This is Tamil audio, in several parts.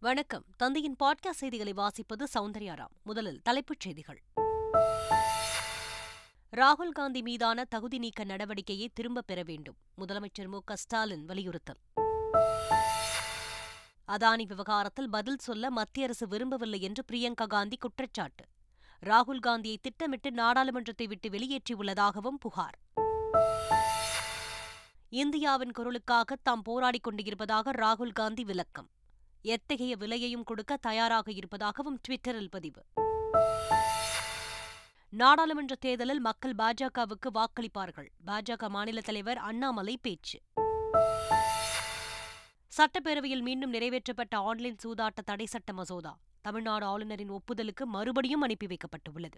வணக்கம். தந்தையின் பாட்காஸ்ட் செய்திகளை வாசிப்பது சௌந்தர்யாராம். முதலில் தலைப்புச் செய்திகள். ராகுல் காந்தி மீதான தகுதி நீக்க நடவடிக்கையை திரும்பப் பெற வேண்டும். முதலமைச்சர் மு ஸ்டாலின் வலியுறுத்தல். அதானி விவகாரத்தில் பதில் சொல்ல மத்திய அரசு விரும்பவில்லை என்று பிரியங்கா காந்தி குற்றச்சாட்டு. ராகுல் காந்தியை திட்டமிட்டு நாடாளுமன்றத்தை விட்டு வெளியேற்றியுள்ளதாகவும் புகார். இந்தியாவின் குரலுக்காக தாம் போராடிக் கொண்டிருப்பதாக ராகுல் காந்தி விளக்கம். எத்தகைய விலையையும் கொடுக்க தயாராக இருப்பதாகவும் ட்விட்டரில் பதிவு. நாடாளுமன்ற தேர்தலில் மக்கள் பாஜகவுக்கு வாக்களிப்பார்கள். பாஜக மாநில தலைவர் அண்ணாமலை பேச்சு. சட்டப்பேரவையில் மீண்டும் நிறைவேற்றப்பட்ட ஆன்லைன் சூதாட்ட தடை சட்ட மசோதா தமிழ்நாடு ஆளுநரின் ஒப்புதலுக்கு மறுபடியும் அனுப்பி வைக்கப்பட்டுள்ளது.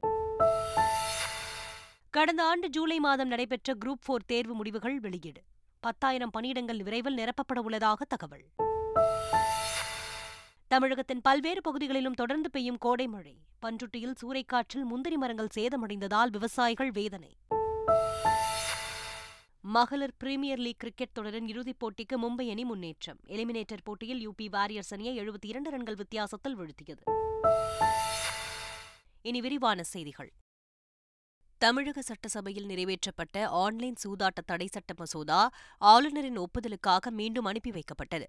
கடந்த ஆண்டு ஜூலை மாதம் நடைபெற்ற குரூப் போர் தேர்வு முடிவுகள் வெளியீடு. பத்தாயிரம் பணியிடங்கள் விரைவில் நிரப்பப்பட உள்ளதாக தகவல். தமிழகத்தின் பல்வேறு பகுதிகளிலும் தொடர்ந்து பெய்யும் கோடை மழை. பன்ருட்டியில் சூறைக்காற்றில் முந்திரி மரங்கள் சேதமடைந்ததால் விவசாயிகள் வேதனை. மகளிர் பிரீமியர் லீக் கிரிக்கெட் தொடரின் இறுதிப் போட்டிக்கு மும்பை அணி முன்னேற்றம். எலிமினேட்டர் போட்டியில் யூபி வாரியர்ஸ் அணியை எழுபத்தி இரண்டு ரன்கள் வித்தியாசத்தில் வீழ்த்தியது. இனி விரிவான செய்திகள். தமிழக சட்டசபையில் நிறைவேற்றப்பட்ட ஆன்லைன் சூதாட்ட தடை சட்ட மசோதா ஆளுநரின் ஒப்புதலுக்காக மீண்டும் அனுப்பி வைக்கப்பட்டது.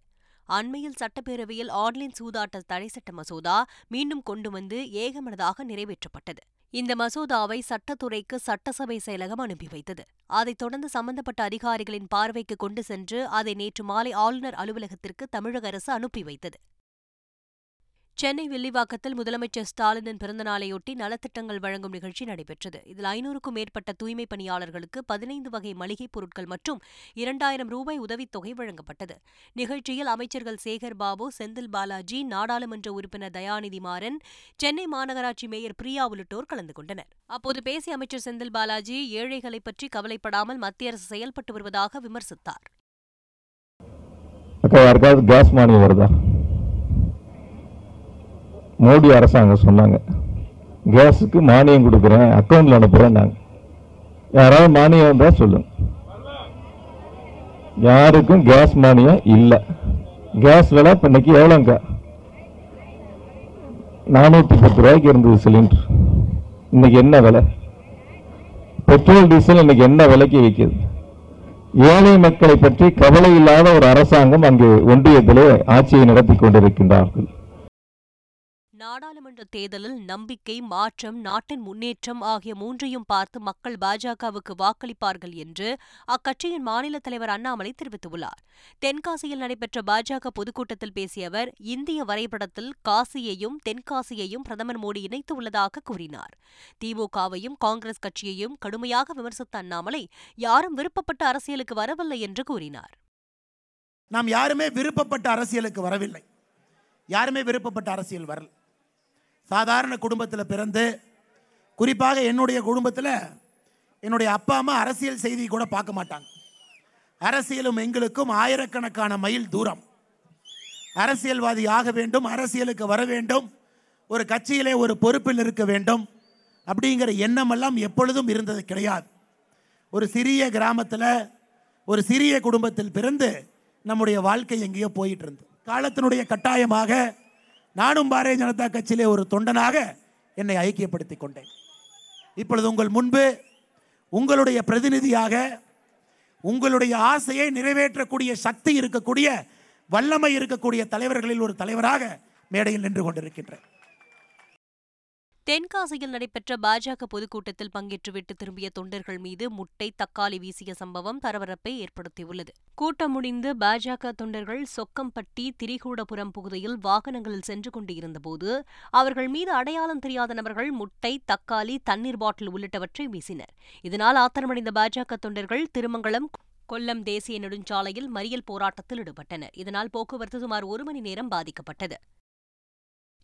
அண்மையில் சட்டப்பேரவையில் ஆன்லைன் சூதாட்ட தடை சட்ட மசோதா மீண்டும் கொண்டு வந்து ஏகமனதாக நிறைவேற்றப்பட்டது. இந்த மசோதாவை சட்டத்துறைக்கு சட்டசபை செயலகம் அனுப்பி வைத்தது. அதைத் தொடர்ந்து சம்பந்தப்பட்ட அதிகாரிகளின் பார்வைக்கு கொண்டு சென்று அதை நேற்று மாலை ஆளுநர் அலுவலகத்திற்கு தமிழக அரசு அனுப்பி வைத்தது. சென்னை வில்லிவாக்கத்தில் முதலமைச்சர் ஸ்டாலினின் பிறந்தநாளையொட்டி நலத்திட்டங்கள் வழங்கும் நிகழ்ச்சி நடைபெற்றது. இதில் ஐநூறுக்கும் மேற்பட்ட தூய்மைப் பணியாளர்களுக்கு பதினைந்து வகை மளிகைப் பொருட்கள் மற்றும் இரண்டாயிரம் ரூபாய் உதவித்தொகை வழங்கப்பட்டது. நிகழ்ச்சியில் அமைச்சர்கள் சேகர் பாபு செந்தில் பாலாஜி நாடாளுமன்ற உறுப்பினர் தயாநிதி மாறன் சென்னை மாநகராட்சி மேயர் பிரியா உள்ளிட்டோர் கலந்து கொண்டனர். அப்போது பேசிய அமைச்சர் செந்தில் பாலாஜி ஏழைகளை பற்றி கவலைப்படாமல் மத்திய அரசு செயல்பட்டு வருவதாக விமர்சித்தார் யாருக்காவது கேஸ் மானியம் வருதா மோடி அரசாங்கம் சொன்னாங்க. கேஸுக்கு மானியம் கொடுக்குறேன் அக்கௌண்ட்டில் அனுப்புகிறேன் நாங்கள் யாராவது மானியம் இருந்தால் சொல்லுங்க. யாருக்கும் கேஸ் மானியம் இல்லை. கேஸ் விலை இப்போ இன்னைக்கு எவ்வளோங்க? நானூற்றி பத்து ரூபாய்க்கு இருந்தது சிலிண்டர் இன்னைக்கு என்ன விலை? பெட்ரோல் டீசல் இன்னைக்கு என்ன விலைக்கு விற்கிது? ஏழை மக்களை பற்றி கவலை இல்லாத ஒரு அரசாங்கம் அங்கு ஒன்றியத்திலே ஆட்சியை நடத்தி கொண்டிருக்கின்றார்கள். நாடாளுமன்ற தேர்தலில் நம்பிக்கை மாற்றம் நாட்டின் முன்னேற்றம் ஆகிய மூன்றையும் பார்த்து மக்கள் பாஜகவுக்கு வாக்களிப்பார்கள் என்று அக்கட்சியின் மாநில தலைவர் அண்ணாமலை தெரிவித்துள்ளார். தென்காசியில் நடைபெற்ற பாஜக பொதுக்கூட்டத்தில் பேசிய அவர் இந்திய வரைபடத்தில் காசியையும் தென்காசியையும் பிரதமர் மோடி இணைத்துள்ளதாக கூறினார். திமுகவையும் காங்கிரஸ் கட்சியையும் கடுமையாக விமர்சித்த அண்ணாமலை யாரும் விருப்பப்பட்ட அரசியலுக்கு வரவில்லை என்று கூறினார். நாம் யாருமே விருப்பப்பட்ட அரசியலுக்கு வரவில்லை. யாருமே விருப்பப்பட்ட அரசியல் வரல. சாதாரண குடும்பத்தில் பிறந்து குறிப்பாக என்னுடைய குடும்பத்தில் என்னுடைய அப்பா அம்மா அரசியல் செய்தி கூட பார்க்க மாட்டாங்க. அரசியலும் எங்களுக்கும் ஆயிரக்கணக்கான மைல் தூரம். அரசியல்வாதி ஆக வேண்டும் அரசியலுக்கு வர வேண்டும் ஒரு கட்சியிலே ஒரு பொறுப்பில் இருக்க வேண்டும் அப்படிங்கிற எண்ணமெல்லாம் எப்பொழுதும் இருந்தது கிடையாது. ஒரு சிறிய கிராமத்தில் ஒரு சிறிய குடும்பத்தில் பிறந்து நம்முடைய வாழ்க்கை எங்கேயோ போயிட்டு இருந்து காலத்தினுடைய கட்டாயமாக நானும் பாரதிய ஜனதா கட்சியிலே ஒரு தொண்டனாக என்னை ஐக்கியப்படுத்திக் கொண்டேன். இப்பொழுது உங்கள் முன்பு உங்களுடைய பிரதிநிதியாக உங்களுடைய ஆசையை நிறைவேற்றக்கூடிய சக்தி இருக்கக்கூடிய வல்லமை இருக்கக்கூடிய தலைவர்களில் ஒரு தலைவராக மேடையில் நின்று கொண்டிருக்கின்றேன். தென்காசியில் நடைபெற்ற பாஜக பொதுக்கூட்டத்தில் பங்கேற்றுவிட்டு திரும்பிய தொண்டர்கள் மீது முட்டை தக்காளி வீசிய சம்பவம் பரபரப்பை ஏற்படுத்தியுள்ளது. கூட்டம் முடிந்து பாஜக தொண்டர்கள் சொக்கம்பட்டி திரிகூடபுரம் பகுதியில் வாகனங்களில் சென்று கொண்டிருந்தபோது அவர்கள் மீது அடையாளம் தெரியாத நபர்கள் முட்டை தக்காளி தண்ணீர் பாட்டில் உள்ளிட்டவற்றை வீசினர். இதனால் ஆத்திரமடைந்த பாஜக தொண்டர்கள் திருமங்கலம் கொல்லம் தேசிய நெடுஞ்சாலையில் மறியல் போராட்டத்தில் ஈடுபட்டனர். இதனால் போக்குவரத்து சுமார் ஒரு மணி நேரம் பாதிக்கப்பட்டது.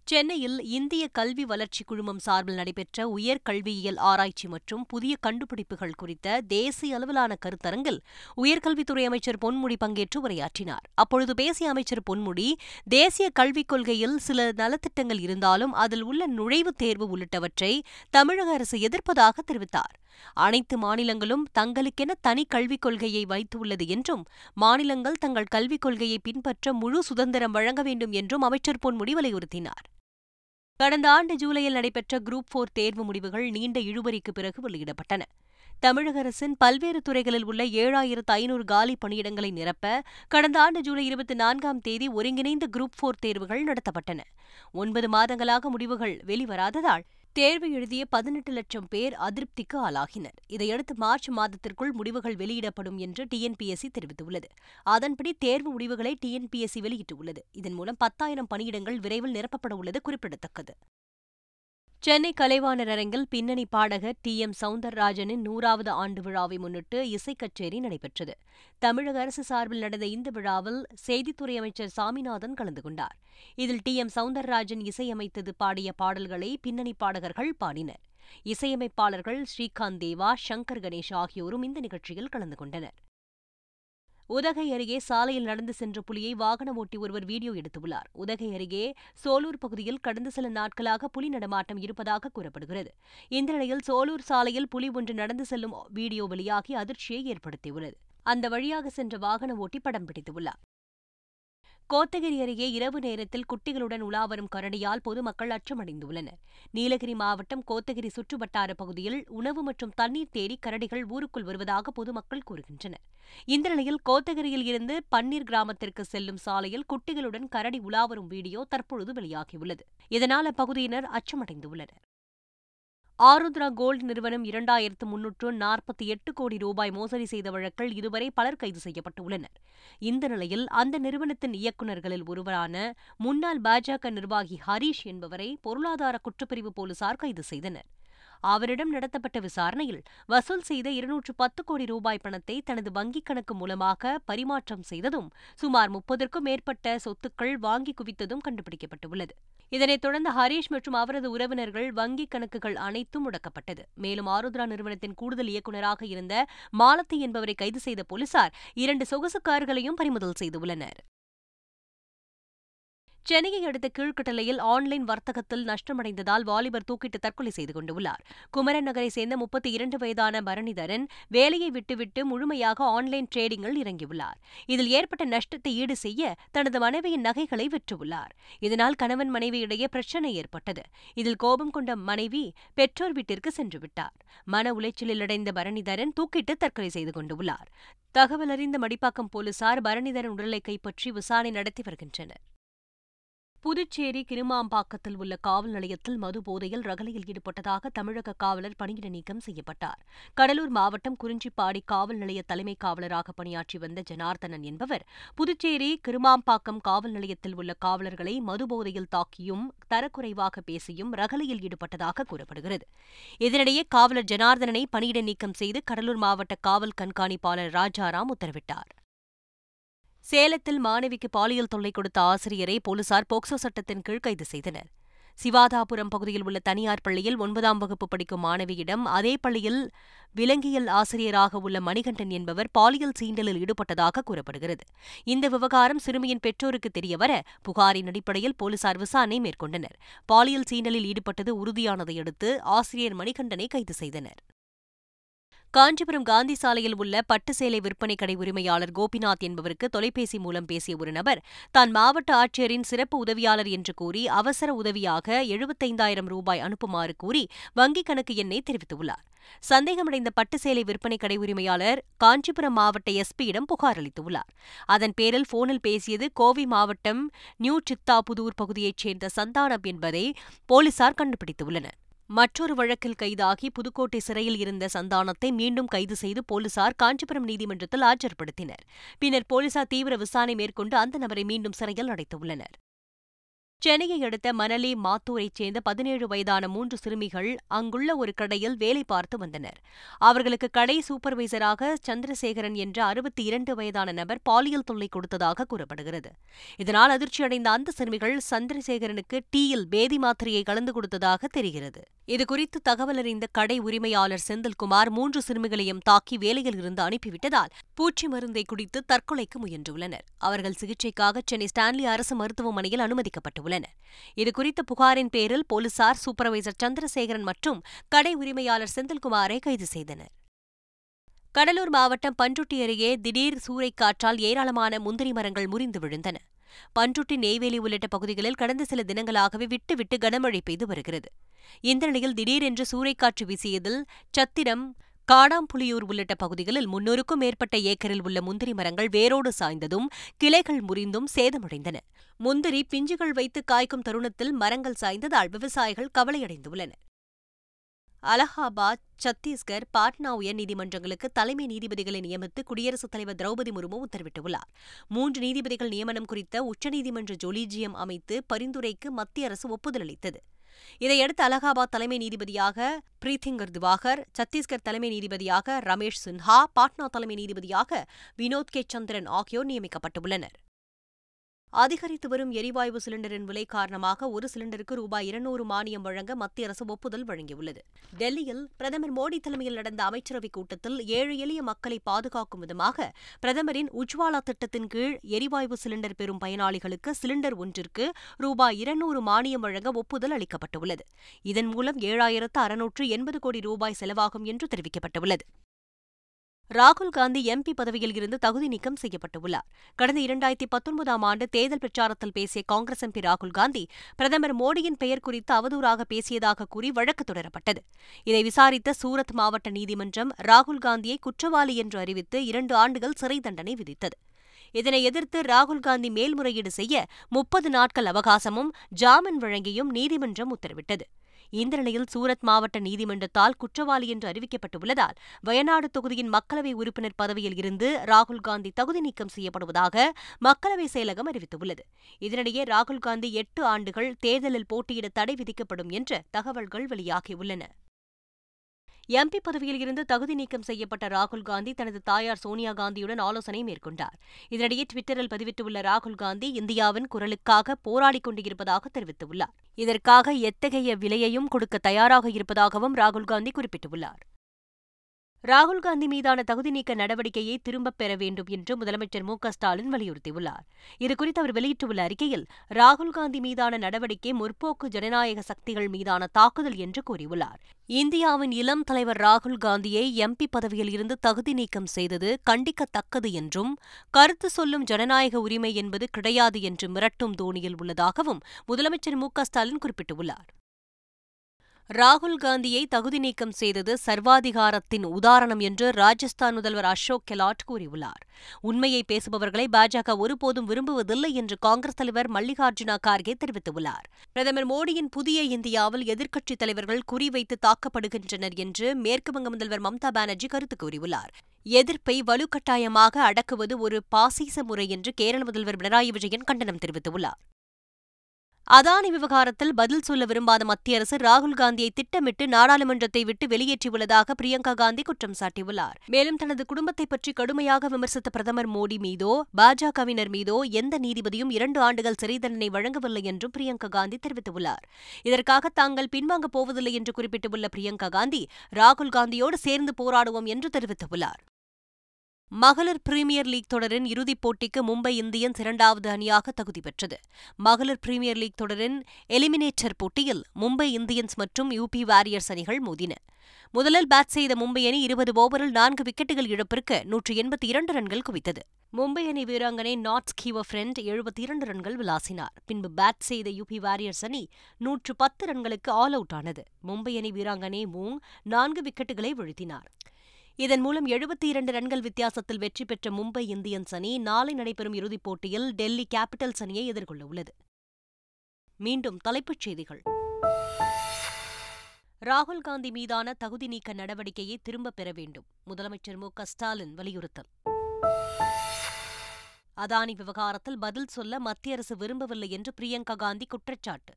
சென்னையில் இந்திய கல்வி வளர்ச்சி குழுமம் சார்பில் நடைபெற்ற உயர்கல்வியியல் ஆராய்ச்சி மற்றும் புதிய கண்டுபிடிப்புகள் குறித்த தேசிய அளவிலான கருத்தரங்கில் உயர்கல்வித்துறை அமைச்சர் பொன்முடி பங்கேற்று உரையாற்றினார். அப்பொழுது பேசிய அமைச்சர் பொன்முடி தேசிய கல்விக் கொள்கையில் சில நலத்திட்டங்கள் இருந்தாலும் அதில் உள்ள நுழைவுத் தேர்வு உள்ளிட்டவற்றை தமிழக அரசு எதிர்ப்பதாக தெரிவித்தார். அனைத்து மாநிலங்களும் தங்களுக்கென தனி கல்விக் கொள்கையை வைத்துள்ளது என்றும் மாநிலங்கள் தங்கள் கல்விக் கொள்கையை பின்பற்ற முழு சுதந்திரம் வழங்க வேண்டும் என்றும் அமைச்சர் பொன்முடி வலியுறுத்தினார். கடந்த ஆண்டு ஜூலையில் நடைபெற்ற குரூப் போர் தேர்வு முடிவுகள் நீண்ட இழுபறிக்கு பிறகு வெளியிடப்பட்டன. தமிழக அரசின் பல்வேறு துறைகளில் உள்ள ஏழாயிரத்து ஐநூறு காலி பணியிடங்களை நிரப்ப கடந்த ஆண்டு ஜூலை இருபத்தி நான்காம் தேதி ஒருங்கிணைந்த குரூப் போர் தேர்வுகள் நடத்தப்பட்டன. ஒன்பது மாதங்களாக முடிவுகள் வெளிவராததால் தேர்வு எழுதிய பதினெட்டு லட்சம் பேர் அதிருப்திக்கு ஆளாகினர். இதையடுத்து மார்ச் மாதத்திற்குள் முடிவுகள் வெளியிடப்படும் என்று டிஎன்பிஎஸ்சி தெரிவித்துள்ளது. அதன்படி தேர்வு முடிவுகளை டிஎன்பிஎஸ்சி வெளியிட்டுள்ளது. இதன் மூலம் பத்தாயிரம் பணியிடங்கள் விரைவில் நிரப்பப்பட உள்ளது குறிப்பிடத்தக்கது. சென்னை கலைவாணர் அரங்கில் பின்னணி பாடகர் டி. எம். சவுந்தரராஜனின் நூறாவது ஆண்டு விழாவை முன்னிட்டு இசைக் கச்சேரி நடைபெற்றது. தமிழக அரசு சார்பில் நடந்த இந்த விழாவில் செய்தித்துறை அமைச்சர் சாமிநாதன் கலந்து கொண்டார். இதில் டி. எம். சவுந்தரராஜன் இசையமைத்தது பாடிய பாடல்களை பின்னணி பாடகர்கள் பாடினர். இசையமைப்பாளர்கள் ஸ்ரீகாந்த் தேவா சங்கர் கணேஷ் ஆகியோரும் இந்த நிகழ்ச்சியில் கலந்து கொண்டனர். உதகை அருகே சாலையில் நடந்து சென்ற புலியை வாகனம் ஓட்டி ஒருவர் வீடியோ எடுத்துள்ளார் உதகை அருகே சோலூர் பகுதியில் கடந்த சில நாட்களாக புலி நடமாட்டம் இருப்பதாக கூறப்படுகிறது. இந்த நிலையில் சோலூர் சாலையில் புலி ஒன்று நடந்து செல்லும் வீடியோ வெளியாகி அதிர்ச்சியை ஏற்படுத்தியுள்ளது. அந்த வழியாக சென்ற வாகன ஓட்டி படம் பிடித்துள்ளார் கோத்தகிரி அருகே இரவு நேரத்தில் குட்டிகளுடன் உலாவரும் கரடியால் பொதுமக்கள் அச்சமடைந்துள்ளனர். நீலகிரி மாவட்டம் கோத்தகிரி சுற்றுவட்டார பகுதியில் உணவு மற்றும் தண்ணீர் தேடி கரடிகள் ஊருக்குள் வருவதாக பொதுமக்கள் கூறுகின்றனர். இந்த நிலையில் கோத்தகிரியில் இருந்து பன்னீர் கிராமத்திற்கு செல்லும் சாலையில் குட்டிகளுடன் கரடி உலாவரும் வீடியோ தற்பொழுது வெளியாகியுள்ளது. இதனால் அப்பகுதியினர் அச்சமடைந்துள்ளனர். ஆருத்ரா கோல்டு நிறுவனம் இரண்டாயிரத்து முன்னூற்று நாற்பத்தி எட்டு கோடி ரூபாய் மோசடி செய்த வழக்கில் இதுவரை பலர் கைது செய்யப்பட்டுள்ளனர். இந்த நிலையில் அந்த நிறுவனத்தின் இயக்குநர்களில் ஒருவரான முன்னாள் பாஜக நிர்வாகி ஹரீஷ் என்பவரை பொருளாதார குற்றப்பிரிவு போலீசார் கைது செய்தனர். அவரிடம் நடத்தப்பட்ட விசாரணையில் வசூல் செய்த இருநூற்று பத்து கோடி ரூபாய் பணத்தை தனது வங்கிக் கணக்கு மூலமாக பரிமாற்றம் செய்ததும் சுமார் முப்பதற்கும் மேற்பட்ட சொத்துக்கள் வாங்கி குவித்ததும் கண்டுபிடிக்கப்பட்டுள்ளது. இதனைத் தொடர்ந்து ஹரீஷ் மற்றும் அவரது உறவினர்கள் வங்கிக் கணக்குகள் அனைத்தும் முடக்கப்பட்டது. மேலும் ஆருத்ரா நிறுவனத்தின் கூடுதல் இயக்குநராக இருந்த மாலத்தி என்பவரை கைது செய்த போலீசார் இரண்டு சொகுசு கார்களையும் பறிமுதல் செய்துள்ளனர். சென்னையை அடுத்த கீழ்கட்டளையில் ஆன்லைன் வர்த்தகத்தில் நஷ்டமடைந்ததால் வாலிபர் தூக்கிட்டு தற்கொலை செய்து கொண்டுள்ளார். குமரன் நகரை சேர்ந்த முப்பத்தி இரண்டு வயதான பரணிதரன் வேலையை விட்டுவிட்டு முழுமையாக ஆன்லைன் ட்ரேடிங்கில் இறங்கியுள்ளார். இதில் ஏற்பட்ட நஷ்டத்தை ஈடு செய்ய தனது மனைவியின் நகைகளை விற்றுள்ளார். இதனால் கணவன் மனைவியிடையே பிரச்சனை ஏற்பட்டது. இதில் கோபம் கொண்ட மனைவி பெற்றோர் வீட்டிற்கு சென்று விட்டார். மன உளைச்சலில் அடைந்த பரணிதரன் தூக்கிட்டு தற்கொலை செய்து கொண்டுள்ளார். தகவலறிந்த மடிப்பாக்கம் போலீசார் பரணிதரன் உடலை கைப்பற்றி விசாரணை நடத்தி வருகின்றனர். புதுச்சேரி கிருமாம்பாக்கத்தில் உள்ள காவல் நிலையத்தில் மது போதையில் ரகளையில் ஈடுபட்டதாக தமிழக காவலர் பணியிட நீக்கம் செய்யப்பட்டார். கடலூர் மாவட்டம் குறிஞ்சிப்பாடி காவல் நிலைய தலைமை காவலராக பணியாற்றி வந்த ஜனார்தனன் என்பவர் புதுச்சேரி கிருமாம்பாக்கம் காவல் நிலையத்தில் உள்ள காவலர்களை மது போதையில் தாக்கியும் தரக்குறைவாக பேசியும் ரகளையில் ஈடுபட்டதாக கூறப்படுகிறது. இதனிடையே காவலர் ஜனார்தனனை பணியிட நீக்கம் செய்து கடலூர் மாவட்ட காவல் கண்காணிப்பாளர் ராஜாராம் உத்தரவிட்டார். சேலத்தில் மாணவிக்கு பாலியல் தொல்லை கொடுத்த ஆசிரியரை போலீசார் போக்சோ சட்டத்தின் கீழ் கைது செய்தனர். சிவாதாபுரம் பகுதியில் உள்ள தனியார் பள்ளியில் ஒன்பதாம் வகுப்பு படிக்கும் மாணவியிடம் அதே பள்ளியில் விலங்கியல் ஆசிரியராக உள்ள மணிகண்டன் என்பவர் பாலியல் சீண்டலில் ஈடுபட்டதாக கூறப்படுகிறது. இந்த விவகாரம் சிறுமியின் பெற்றோருக்கு தெரியவர புகாரின் அடிப்படையில் போலீசார் விசாரணை மேற்கொண்டனர். பாலியல் சீண்டலில் ஈடுபட்டது உறுதியானதை அடுத்து ஆசிரியர் மணிகண்டனை கைது செய்தனர். காஞ்சிபுரம் காந்தி சாலையில் உள்ள பட்டு சேலை விற்பனை கடை உரிமையாளர் கோபிநாத் என்பவருக்கு தொலைபேசி மூலம் பேசிய ஒரு நபர் தான் மாவட்ட ஆட்சியரின் சிறப்பு உதவியாளர் என்று கூறி அவசர உதவியாக எழுபத்தைந்தாயிரம் ரூபாய் அனுப்புமாறு கூறி வங்கிக் கணக்கு எண்ணை தெரிவித்துள்ளார். சந்தேகமடைந்த பட்டு சேலை விற்பனை கடை உரிமையாளர் காஞ்சிபுரம் மாவட்ட எஸ்பியிடம் புகார் அளித்துள்ளார். அதன் பேரில் போனில் பேசியது கோவை மாவட்டம் நியூ சித்தாபுதூர் பகுதியைச் சேர்ந்த சந்தானம் என்பதை போலீசார் கண்டுபிடித்துள்ளனர். மற்றொரு வழக்கில் கைதாகி புதுக்கோட்டை சிறையில் இருந்த சந்தானத்தை மீண்டும் கைது செய்து போலீசார் காஞ்சிபுரம் நீதிமன்றத்தில் ஆஜர்படுத்தினர். பின்னர் போலீசார் தீவிர விசாரணை மேற்கொண்டு அந்த நபரை மீண்டும் சிறையில் அடைத்துள்ளனர். சென்னையை அடுத்த மணலி மாத்தூரைச் சேர்ந்த பதினேழு வயதான மூன்று சிறுமிகள் அங்குள்ள ஒரு கடையில் வேலை பார்த்து வந்தனர். அவர்களுக்கு கடை சூப்பர்வைசராக சந்திரசேகரன் என்ற அறுபத்தி இரண்டு வயதான நபர் பாலியல் தொல்லை கொடுத்ததாக கூறப்படுகிறது. இதனால் அதிர்ச்சியடைந்த அந்த சிறுமிகள் சந்திரசேகரனுக்கு டீயில் பேதி மாத்திரையை கலந்து கொடுத்ததாக தெரிகிறது. இதுகுறித்து தகவல் அறிந்த கடை உரிமையாளர் செந்தில்குமார் மூன்று சிறுமிகளையும் தாக்கி வேலையில் இருந்து அனுப்பிவிட்டதால் பூச்சி மருந்தை குடித்து தற்கொலைக்கு முயன்றுள்ளனர். அவர்கள் சிகிச்சைக்காக சென்னை ஸ்டான்லி அரசு மருத்துவமனையில் அனுமதிக்கப்பட்டுள்ளனர் உள்ளனர். இதுகுறித்த புகாரின் பேரில் போலீசார் சூப்பர்வைசர் சந்திரசேகரன் மற்றும் கடை உரிமையாளர் செந்தில்குமாரை கைது செய்தனர். கடலூர் மாவட்டம் பன்ருட்டி அருகே திடீர் சூறைக்காற்றால் ஏராளமான முந்திரி மரங்கள் முறிந்து விழுந்தன. பன்ருட்டி நெய்வேலி உள்ளிட்ட பகுதிகளில் கடந்த சில தினங்களாகவே விட்டுவிட்டு கனமழை பெய்து வருகிறது. இந்த நிலையில் திடீரென்று சூறைக்காற்று வீசியதில் சத்திரம் காடாம்புலியூர் உள்ளிட்ட பகுதிகளில் முன்னூறுக்கும் மேற்பட்ட ஏக்கரில் உள்ள முந்திரி மரங்கள் வேரோடு சாய்ந்ததும் கிளைகள் முறிந்தும் சேதமடைந்தன. முந்திரி பிஞ்சுகள் வைத்து காய்க்கும் தருணத்தில் மரங்கள் சாய்ந்ததால் விவசாயிகள் கவலையடைந்துள்ளனர். அலகாபாத் சத்தீஸ்கர் பாட்னா உயர்நீதிமன்றங்களுக்கு தலைமை நீதிபதிகளை நியமித்து குடியரசுத் தலைவர் திரௌபதி முர்மு உத்தரவிட்டுள்ளார். மூன்று நீதிபதிகள் நியமனம் குறித்த உச்சநீதிமன்ற ஜொலிஜியம் அமைத்து பரிந்துரைக்கு மத்திய அரசு ஒப்புதல் அளித்தது. இதையடுத்து அலகாபாத் தலைமை நீதிபதியாக பிரீத்திங்கர் திவாகர் சத்தீஸ்கர் தலைமை நீதிபதியாக ரமேஷ் சின்ஹா பாட்னா தலைமை நீதிபதியாக வினோத் கே. சந்திரன் ஆகியோர் நியமிக்கப்பட்டுள்ளனர். அதிகரித்து வரும் எரிவாயு சிலிண்டரின் விலை காரணமாக ஒரு சிலிண்டருக்கு ரூபாய் இருநூறு மானியம் வழங்க மத்திய அரசு ஒப்புதல் வழங்கியுள்ளது. டெல்லியில் பிரதமர் மோடி தலைமையில் நடந்த அமைச்சரவைக் கூட்டத்தில் ஏழு எளிய மக்களை பாதுகாக்கும் விதமாக பிரதமரின் உஜ்வாலா திட்டத்தின் கீழ் எரிவாயு சிலிண்டர் பெறும் பயனாளிகளுக்கு சிலிண்டர் ஒன்றிற்கு ரூபாய் இருநூறு மானியம் வழங்க ஒப்புதல் அளிக்கப்பட்டுள்ளது. இதன் மூலம் ஏழாயிரத்து அறுநூற்று எண்பது கோடி ரூபாய் செலவாகும் என்று தெரிவிக்கப்பட்டுள்ளது. ராகுல் காந்தி எம்பி பதவியில் இருந்து தகுதி நீக்கம் செய்யப்பட்டுள்ளார். கடந்த இரண்டாயிரத்தி பத்தொன்பதாம் ஆண்டு தேர்தல் பிரச்சாரத்தில் பேசிய காங்கிரஸ் எம்பி ராகுல் காந்தி பிரதமர் மோடியின் பெயர் குறித்து அவதூறாக பேசியதாக கூறி வழக்கு தொடரப்பட்டது. இதை விசாரித்த சூரத் மாவட்ட நீதிமன்றம் ராகுல் காந்தியை குற்றவாளி என்று அறிவித்து இரண்டு ஆண்டுகள் சிறை தண்டனை விதித்தது. இதனை எதிர்த்து ராகுல் காந்தி மேல்முறையீடு செய்ய முப்பது நாட்கள் அவகாசமும் ஜாமீன் வழங்கியும் நீதிமன்றம் உத்தரவிட்டது. இந்த நிலையில் சூரத் மாவட்ட நீதிமன்றத்தால் குற்றவாளி என்று அறிவிக்கப்பட்டுள்ளதால் வயநாடு தொகுதியின் மக்களவை உறுப்பினர் பதவியில் இருந்து ராகுல் காந்தி தகுதி நீக்கம் செய்யப்படுவதாக மக்களவை செயலகம் அறிவித்துள்ளது. இதனிடையே ராகுல் காந்தி எட்டு ஆண்டுகள் தேர்தலில் போட்டியிட தடை விதிக்கப்படும் என்ற தகவல்கள் வெளியாகியுள்ளன. எம்பி பதவியில் இருந்து தகுதி நீக்கம் செய்யப்பட்ட ராகுல் காந்தி தனது தாயார் சோனியா காந்தியுடன் ஆலோசனை மேற்கொண்டார். இதனிடையே டுவிட்டரில் பதிவிட்டுள்ள ராகுல் காந்தி இந்தியாவின் குரலுக்காக போராடிக் கொண்டிருப்பதாக தெரிவித்துள்ளார். இதற்காக எத்தகைய விலையையும் கொடுக்க தயாராக இருப்பதாகவும் ராகுல் காந்தி குறிப்பிட்டுள்ளார். ராகுல் காந்தி மீதான தகுதி நீக்க நடவடிக்கையை திரும்பப் பெற வேண்டும் என்று முதலமைச்சர் மு க ஸ்டாலின் வலியுறுத்தியுள்ளார். இதுகுறித்து அவர் வெளியிட்டுள்ள அறிக்கையில் ராகுல் காந்தி மீதான நடவடிக்கை முற்போக்கு ஜனநாயக சக்திகள் மீதான தாக்குதல் என்று கூறியுள்ளார். இந்தியாவின் இளம் தலைவர் ராகுல் காந்தியை எம்பி பதவியில் இருந்து தகுதி நீக்கம் செய்தது கண்டிக்கத்தக்கது என்றும் கருத்து சொல்லும் ஜனநாயக உரிமை என்பது கிடையாது என்று மிரட்டும் தோணியில் உள்ளதாகவும் முதலமைச்சர் மு ஸ்டாலின் குறிப்பிட்டுள்ளார். ராகுல் காந்தியை தகுதி நீக்கம் செய்தது சர்வாதிகாரத்தின் உதாரணம் என்று ராஜஸ்தான் முதல்வர் அசோக் கெலாட் கூறியுள்ளார். உண்மையை பேசுபவர்களை பாஜக ஒருபோதும் விரும்புவதில்லை என்று காங்கிரஸ் தலைவர் மல்லிகார்ஜுனா கார்கே தெரிவித்துள்ளார். பிரதமர் மோடியின் புதிய இந்தியாவில் எதிர்க்கட்சித் தலைவர்கள் குறிவைத்து தாக்கப்படுகின்றனர் என்று மேற்குவங்க முதல்வர் மம்தா பானர்ஜி கருத்து கூறியுள்ளார். எதிர்ப்பை வலுக்கட்டாயமாக அடக்குவது ஒரு பாசிச முறை என்று கேரள முதல்வர் பினராயி விஜயன் கண்டனம் தெரிவித்துள்ளார். அதானி விவகாரத்தில் பதில் சொல்ல விரும்பாத மத்திய அரசு ராகுல் காந்தியை திட்டமிட்டு நாடாளுமன்றத்தை விட்டு வெளியேற்றியுள்ளதாக பிரியங்கா காந்தி குற்றம் சாட்டியுள்ளார். மேலும் தனது குடும்பத்தை பற்றி கடுமையாக விமர்சித்த பிரதமர் மோடி மீதோ பாஜகவினர் மீதோ எந்த நீதிபதியும் இரண்டு ஆண்டுகள் சிறை தண்டனை வழங்கவில்லை என்றும் பிரியங்கா காந்தி தெரிவித்துள்ளார். இதற்காக தாங்கள் பின்வாங்கப் போவதில்லை என்று குறிப்பிட்டுள்ள பிரியங்கா காந்தி ராகுல் காந்தியோடு சேர்ந்து போராடுவோம் என்று தெரிவித்துள்ளார். மகளிர் பிரீமியர் லீக் தொடரின் இறுதிப் போட்டிக்கு மும்பை இந்தியன்ஸ் இரண்டாவது அணியாக தகுதி பெற்றது. மகளிர் பிரீமியர் லீக் தொடரின் எலிமினேட்டர் போட்டியில் மும்பை இந்தியன்ஸ் மற்றும் யூபி வாரியர்ஸ் அணிகள் மோதின. முதலில் பேட் செய்த மும்பை அணி இருபது ஓவரில் நான்கு விக்கெட்டுகள் இழப்பிற்கு நூற்றி எண்பத்தி இரண்டு ரன்கள் குவித்தது. மும்பை அணி வீராங்கனை நாட்ஸ் கீவ ஃப்ரெண்ட் எழுபத்தி இரண்டு ரன்கள் விளாசினார். பின்பு பேட் செய்த யூபி வாரியர்ஸ் அணி நூற்று பத்து ரன்களுக்கு ஆல் அவுட் ஆனது. மும்பை அணி வீராங்கனை மூங் நான்கு விக்கெட்டுகளை வீழ்த்தினார். இதன் மூலம் எழுபத்தி இரண்டு ரன்கள் வித்தியாசத்தில் வெற்றி பெற்ற மும்பை இந்தியன்ஸ் அணி நாளை நடைபெறும் இறுதிப் போட்டியில் டெல்லி கேபிட்டல்ஸ் அணியை எதிர்கொள்ள உள்ளது. மீண்டும் தலைப்புச் செய்திகள். ராகுல் காந்தி மீதான தகுதி நீக்க நடவடிக்கையை திரும்பப் பெற வேண்டும். முதலமைச்சர் மு க ஸ்டாலின் வலியுறுத்தல். அதானி விவகாரத்தில் பதில் சொல்ல மத்திய அரசு விரும்பவில்லை என்று பிரியங்கா காந்தி குற்றச்சாட்டு.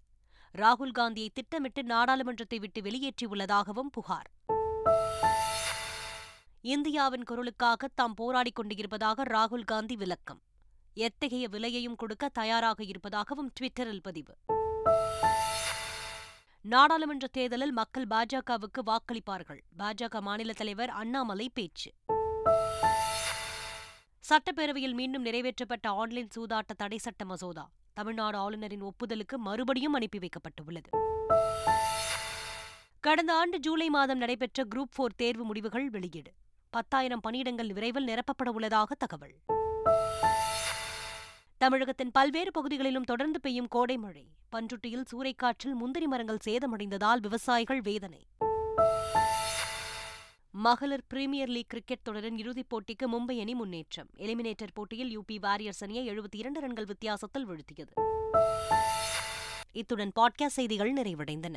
ராகுல் காந்தியை திட்டமிட்டு நாடாளுமன்றத்தை விட்டு வெளியேற்றியுள்ளதாகவும் புகார். இந்தியாவின் குரலுக்காக தாம் போராடிக் கொண்டிருப்பதாக ராகுல் காந்தி விளக்கம். எத்தகைய விலையையும் கொடுக்க தயாராக இருப்பதாகவும் ட்விட்டரில் பதிவு. நாடாளுமன்ற தேர்தலில் மக்கள் பாஜகவுக்கு வாக்களிப்பார்கள். பாஜக மாநில தலைவர் அண்ணாமலை பேச்சு. சட்டப்பேரவையில் மீண்டும் நிறைவேற்றப்பட்ட ஆன்லைன் சூதாட்ட தடை சட்ட மசோதா தமிழ்நாடு ஆளுநரின் ஒப்புதலுக்கு மறுபடியும் அனுப்பி வைக்கப்பட்டுள்ளது. கடந்த ஆண்டு ஜூலை மாதம் நடைபெற்ற குரூப் போர் தேர்வு முடிவுகள் வெளியீடு. பத்தாயிரம் பணியிடங்கள் விரைவில் நிரப்பப்பட உள்ளதாக தகவல். தமிழகத்தின் பல்வேறு பகுதிகளிலும் தொடர்ந்து பெய்யும் கோடை மழை. பன்ருட்டியில் சூறைக்காற்றில் முந்திரி மரங்கள் சேதமடைந்ததால் விவசாயிகள் வேதனை. மகளிர் பிரீமியர் லீக் கிரிக்கெட் தொடரின் இறுதிப் போட்டிக்கு மும்பை அணி முன்னேற்றம். எலிமினேட்டர் போட்டியில் யூபி வாரியர்ஸ் அணியை எழுபத்தி இரண்டு ரன்கள் வித்தியாசத்தில் வீழ்த்தியது. இத்துடன் பாட்காஸ்ட் செய்திகள் நிறைவடைந்தன.